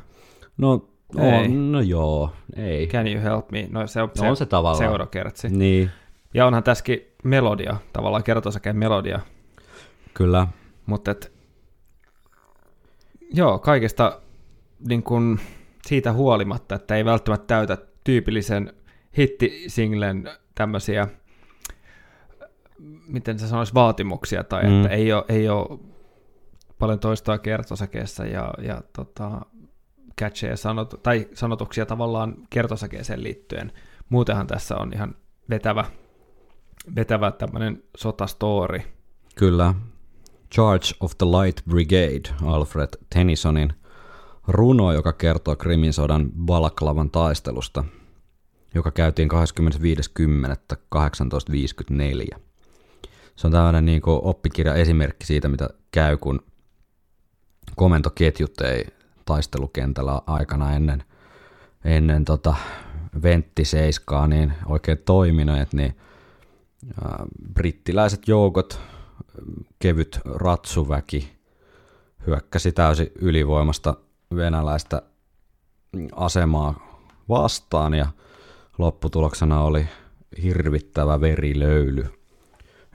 No, Ei. on, no joo, ei. Can you help me? No se on, No on se tavallaan. Seurakertsi. Niin, Ja onhan tässäkin melodia, tavallaan kertosäkeen melodia. kyllä. Mutta et, joo, kaikesta niin kun, siitä huolimatta, että ei välttämättä täytä tyypillisen hittisinglen tämmöisiä, miten se sanoisi, vaatimuksia, tai Mm. että ei ole, ei ole paljon toistoa kertosäkeessä ja, ja tota, catcheja sanot, tai sanotuksia tavallaan kertosäkeeseen liittyen. Muutenhan tässä on ihan vetävä, vetävä tämmöinen sotastori. Kyllä. Charge of the Light Brigade, Alfred Tennysonin runo, joka kertoo Krimin sodan Balaklavan taistelusta, joka käytiin 25.10.1854. Se on tämmöinen niin oppikirja esimerkki siitä, mitä käy, kun komentoketjut ei taistelukentällä aikana ennen, ennen tota venttiseiskaa niin oikein toimineet, niin brittiläiset joukot, kevyt ratsuväki hyökkäsi täysin ylivoimasta venäläistä asemaa vastaan ja lopputuloksena oli hirvittävä verilöyly,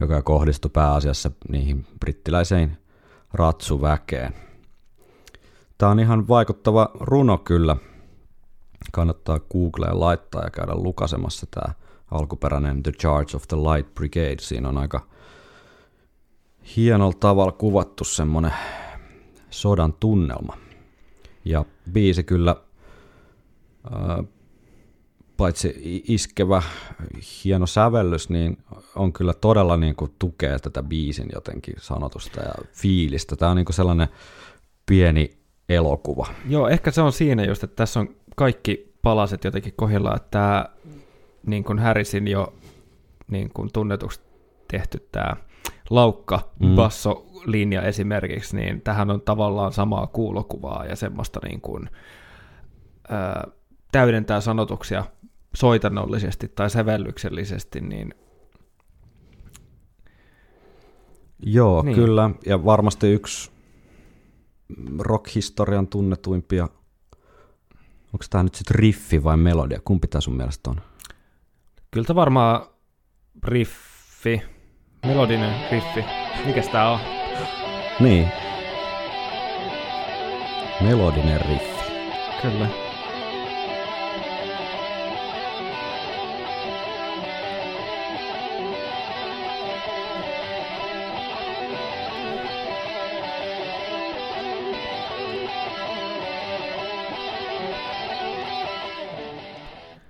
joka kohdistui pääasiassa niihin brittiläiseen ratsuväkeen. Tämä on ihan vaikuttava runo kyllä. Kannattaa Googleen laittaa ja käydä lukasemassa tämä alkuperäinen The Charge of the Light Brigade. Siinä on aika hienolla tavalla kuvattu semmoinen sodan tunnelma. Ja biisi kyllä ää, paitsi i- iskevä, hieno sävellys, niin on kyllä todella niin kuin tukee tätä biisin jotenkin sanotusta ja fiilistä. Tämä on niin kuin sellainen pieni elokuva. Joo, ehkä se on siinä just, että tässä on kaikki palaset jotenkin kohdillaan, että tämä niin kuin Harrisin jo niin kuin tunnetuksi tehty tämä laukka Mm. bassolinja esimerkiksi, niin tähän on tavallaan samaa kuulokuvaa ja semmoista niin kuin, ää, täydentää sanotuksia soitannollisesti tai sävellyksellisesti, niin Joo, niin. kyllä. Ja varmasti yksi rock-historian tunnetuimpia, onko tämä nyt sitten riffi vai melodia? Kumpi tämä sun mielestä on? Kyllä varmaan riffi, melodinen riffi, mikäs tää on? Niin. Melodinen riffi. Kyllä.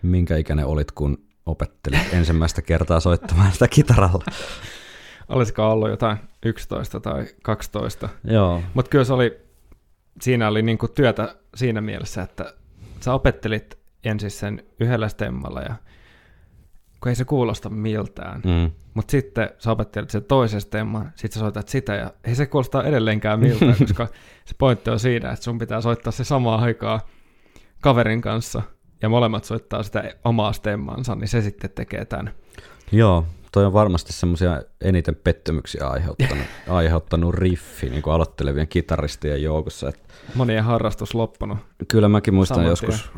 Minkä ikäinen olit, kun opettelit ensimmäistä kertaa soittamaan sitä kitaralla? Olisiko ollut jotain 11 tai 12. Joo. Mutta kyllä se oli, siinä oli niinku työtä siinä mielessä, että sä opettelit ensin sen yhdellä stemmalla ja kun ei se kuulosta miltään. Mm. Mutta sitten sä opettelit sen toisen stemman, sitten sä soitat sitä ja ei se kuulosta edelleenkään miltään, koska se pointti on siinä, että sun pitää soittaa se samaan aikaa kaverin kanssa ja molemmat soittaa sitä omaa stemmansa, niin se sitten tekee tämän. Joo, toi on varmasti semmoisia eniten pettymyksiä aiheuttanut, aiheuttanut riffi niin kuin aloittelevien kitaristien joukossa. Et Monien harrastus loppunut. kyllä mäkin muistan Saman joskus,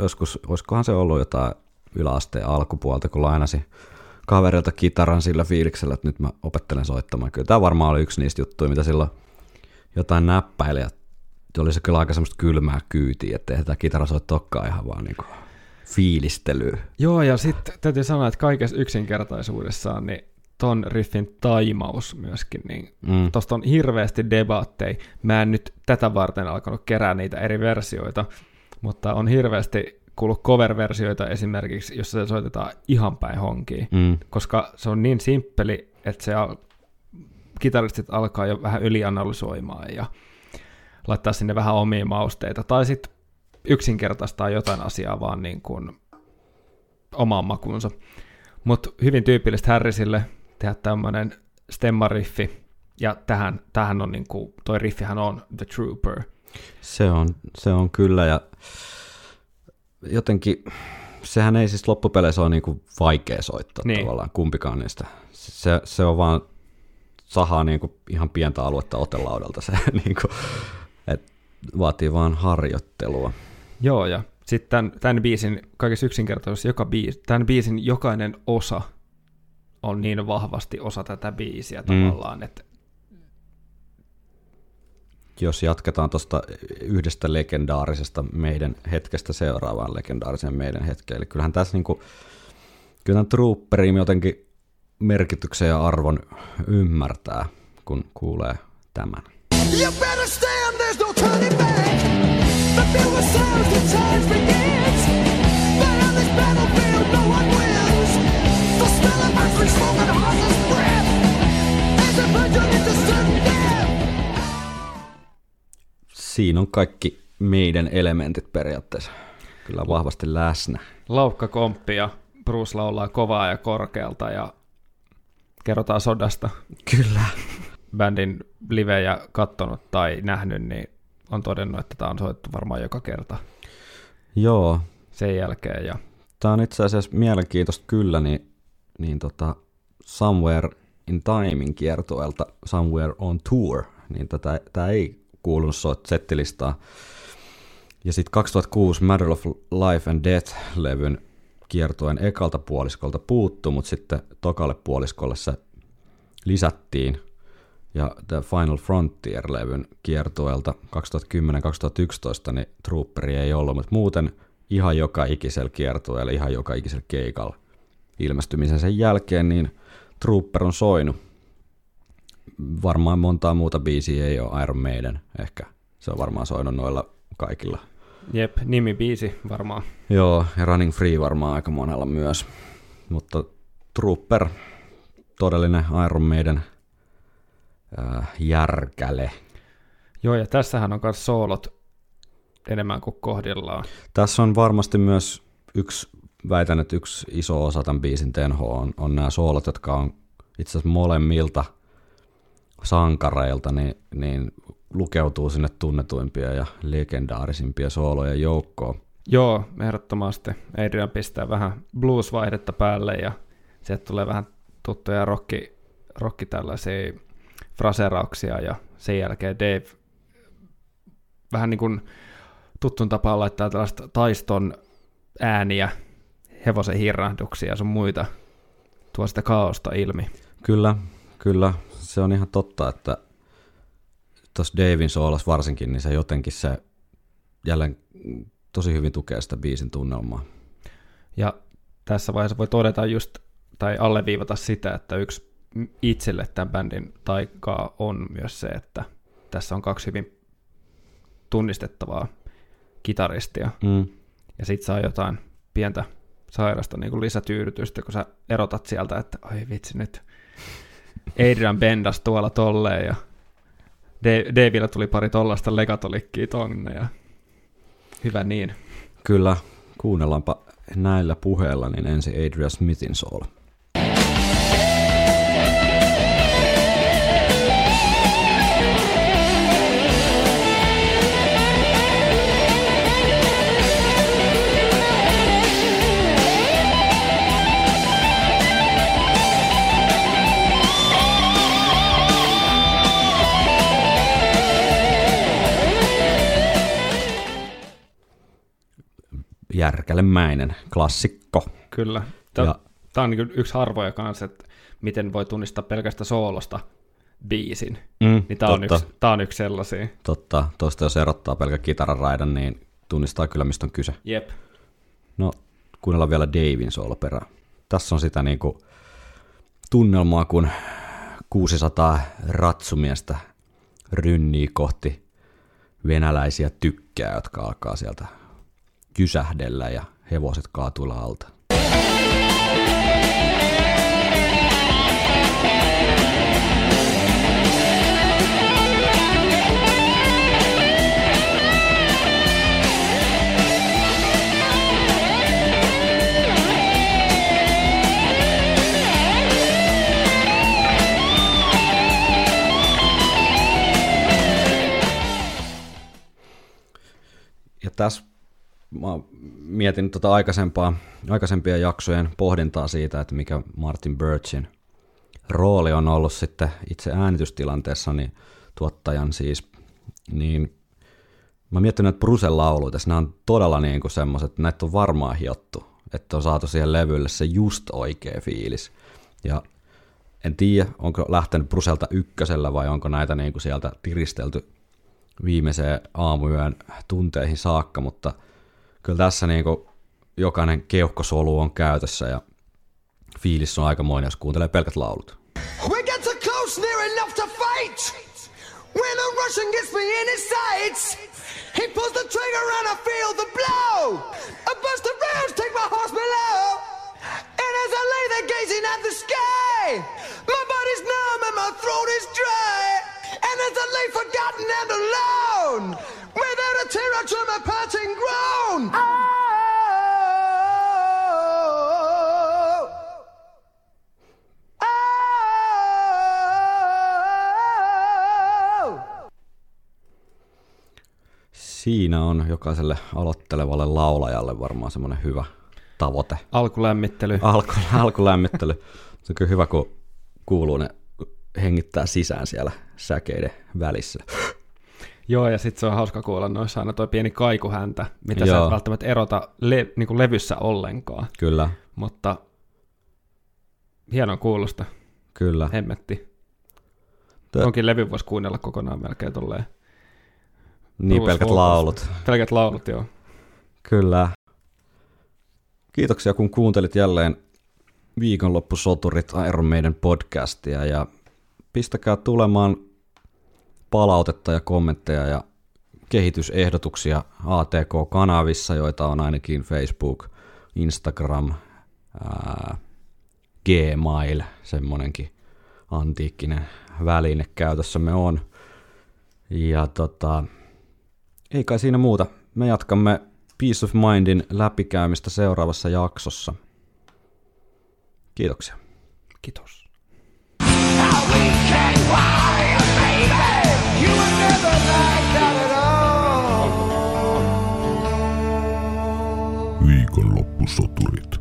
joskus, olisikohan se ollut jotain yläasteen alkupuolta, kun lainasi kaverilta kitaran sillä fiiliksellä, että nyt mä opettelen soittamaan. Kyllä tämä varmaan oli yksi niistä juttuja, mitä silloin jotain näppäili, se oli se kyllä aika semmoista kylmää kyytiä, että tätä kitarasoitto olekaan ihan vaan niin fiilistelyä. Joo, ja sitten täytyy sanoa, että kaikessa yksinkertaisuudessaan, niin ton riffin taimaus myöskin, niin Mm. tosta on hirveästi debaatteja. Mä en nyt tätä varten alkanut kerää niitä eri versioita, mutta on hirveästi kuullut cover-versioita esimerkiksi, jossa se soitetaan ihan päin honkiin, Mm. koska se on niin simppeli, että se al- kitaristit alkaa jo vähän ylianalysoimaan ja laittaa sinne vähän omia mausteita, tai sitten yksinkertaistaa jotain asiaa vaan niin kuin omaan makuunsa. Mutta hyvin tyypillistä Harrisille tehdä tämmöinen stemmariffi, ja tähän, tähän on niin kuin, toi riffihän on The Trooper. Se on, se on kyllä ja jotenkin sehän ei siis loppupeleissä ole niinku vaikea soittaa Niin. niin. tavallaan kumpikaan niistä. Se, se on vaan sahaa niinku ihan pientä aluetta otelaudalta se, niinku, et vaatii vaan harjoittelua. Joo, ja sitten tämän, tämän biisin kaikessa yksinkertaisuus, joka biisi, tämän biisin jokainen osa on niin vahvasti osa tätä biisiä tavallaan, että Jos jatketaan tuosta yhdestä legendaarisesta meidän hetkestä seuraavaan legendaarisen meidän hetkeen, eli kyllähän tässä niinku, kyllä tämän Trooperin jotenkin merkityksen ja arvon ymmärtää, kun kuulee tämän. You better stand, Siinä on kaikki meidän elementit periaatteessa kyllä vahvasti läsnä. laukkakomppi ja Bruce laulaa kovaa ja korkealta ja kerrotaan sodasta. Kyllä. Bändin livejä kattonut tai nähnyt, niin on todennut, että tämä on soittu varmaan joka kerta Joo, sen jälkeen. Ja tämä on itse asiassa mielenkiintoista kyllä, niin, niin tota, Somewhere in Timein kiertueelta Somewhere on Tour, niin tätä, tämä ei kuulunut soit settilistaa. Ja sitten 2006 Matter of Life and Death-levyn kiertueen ekalta puoliskolta puuttu, mutta sitten tokalle puoliskolle se lisättiin. Ja The Final Frontier-levyn kiertueelta 2010-2011 niin Trooperi ei ollut, mutta muuten ihan joka ikisellä kiertueella, ihan joka ikisellä keikalla ilmestymisen sen jälkeen, niin Trooper on soinut. Varmaan montaa muuta biisiä ei ole Iron Maiden, ehkä se on varmaan soinut noilla kaikilla. jep, nimi biisi varmaan. Joo, ja Running Free varmaan aika monella myös. Mutta Trooper, todellinen Iron Maiden äh, järkäle. Joo, ja tässähän on myös soolot enemmän kuin kohdillaan. Tässä on varmasti myös yksi, väitän, että yksi iso osa tämän biisin tenho on, on nämä soolot, jotka on itse asiassa molemmilta sankareilta, niin, niin lukeutuu sinne tunnetuimpia ja legendaarisimpia soolojen joukkoon. Joo, ehdottomasti. Adrian pistää vähän blues-vaihdetta päälle ja sieltä tulee vähän tuttuja rokki, rokki tällaisia fraserauksia ja sen jälkeen Dave vähän niin kuin tuttun tapaan laittaa tällaista taiston ääniä, hevosen hirrahduksia ja sun muita, tuo sitä kaosta ilmi. Kyllä, kyllä, se on ihan totta, että tuossa Davin soolas varsinkin, niin se jotenkin se jälleen tosi hyvin tukee sitä biisin tunnelmaa. Ja tässä vaiheessa voi todeta just, tai alleviivata sitä, että yksi itselle tämän bändin taikaa on myös se, että tässä on kaksi hyvin tunnistettavaa kitaristia, Mm. ja sit saa jotain pientä sairasta niin kuin lisätyydytystä, kun sä erotat sieltä, että ai vitsi nyt, Adrian bendas tuolla tolleen, ja Da- Davilla tuli pari tollasta legatolikkiä tonne, ja hyvä niin. Kyllä, kuunnellaanpa näillä puheilla niin ensin Adrian Smithin soolo. Järkälemäinen klassikko. Kyllä. Tämä, Ja- tämä on niin yksi harvoja kanssa, että miten voi tunnistaa pelkästä soolosta biisin. Mm, Niin tämä on, totta, yksi, tämä on yksi sellaisia. totta. Tuosta jos erottaa pelkä kitararaidan, niin tunnistaa kyllä mistä on kyse. Jep. No, kuunnellaan vielä Davin soolo perään. Tässä on sitä niinku tunnelmaa, kun 600 ratsumiestä rynnii kohti venäläisiä tykkää, jotka alkaa sieltä kysähdellä ja hevoset kaatuilla alta. Tässä mä mietin tota aikaisempaa, aikaisempien jaksojen pohdintaa siitä, että mikä Martin Birchin rooli on ollut sitten itse äänitystilanteessa, niin tuottajan siis, niin mä miettinyt, että Brusen lauluita, nämä on todella niin kuin semmoiset, että näitä on varmaan hiottu, että on saatu siihen levylle se just oikea fiilis. Ja en tiedä, onko lähtenyt Bruselta ykkösellä vai onko näitä niin kuin sieltä tiristelty viimeiseen aamuyön tunteihin saakka, mutta kyllä tässä niin kuin jokainen keuhkosolu on käytössä ja fiilis on aikamoinen, jos kuuntelee pelkät laulut. We get close, near enough to fight. When a Russian gets me in his sights, he pulls the trigger and I feel the blow. I bust the rounds, take my horse below. And as I lay there gazing at the sky, my body's numb and my throat is dry. And as I lay forgotten and alone, without a tear I draw my parting groan. Oh. Siinä on jokaiselle aloittelevalle laulajalle varmaan semmoinen hyvä tavoite. Alkulämmittely. Alku, alkulämmittely. Se on kyllä hyvä, kun kuuluu ne hengittää sisään siellä säkeiden välissä. Joo, ja sitten se on hauska kuulla noissa aina toi pieni kaikuhäntä, mitä sä Joo. et välttämättä erota le- niin kuin levyssä ollenkaan. Kyllä, Mutta hienon kuulosta, kyllä. hemmetti. Tö- Onkin levy voisi kuunnella kokonaan melkein tolleen. Niin pelkät vocals. laulut. Pelkät laulut, joo. Kyllä. Kiitoksia, kun kuuntelit jälleen viikonloppusoturit Iron Maiden podcastia ja pistäkää tulemaan palautetta ja kommentteja ja kehitysehdotuksia ATK-kanavissa, joita on ainakin Facebook, Instagram, ää, Gmail, semmonenkin antiikkinen väline käytössämme on. Ja tota, ei kai siinä muuta. Me jatkamme Peace of Mindin läpikäymistä seuraavassa jaksossa. Kiitoksia. Kiitos. You all. Viikonloppusoturit.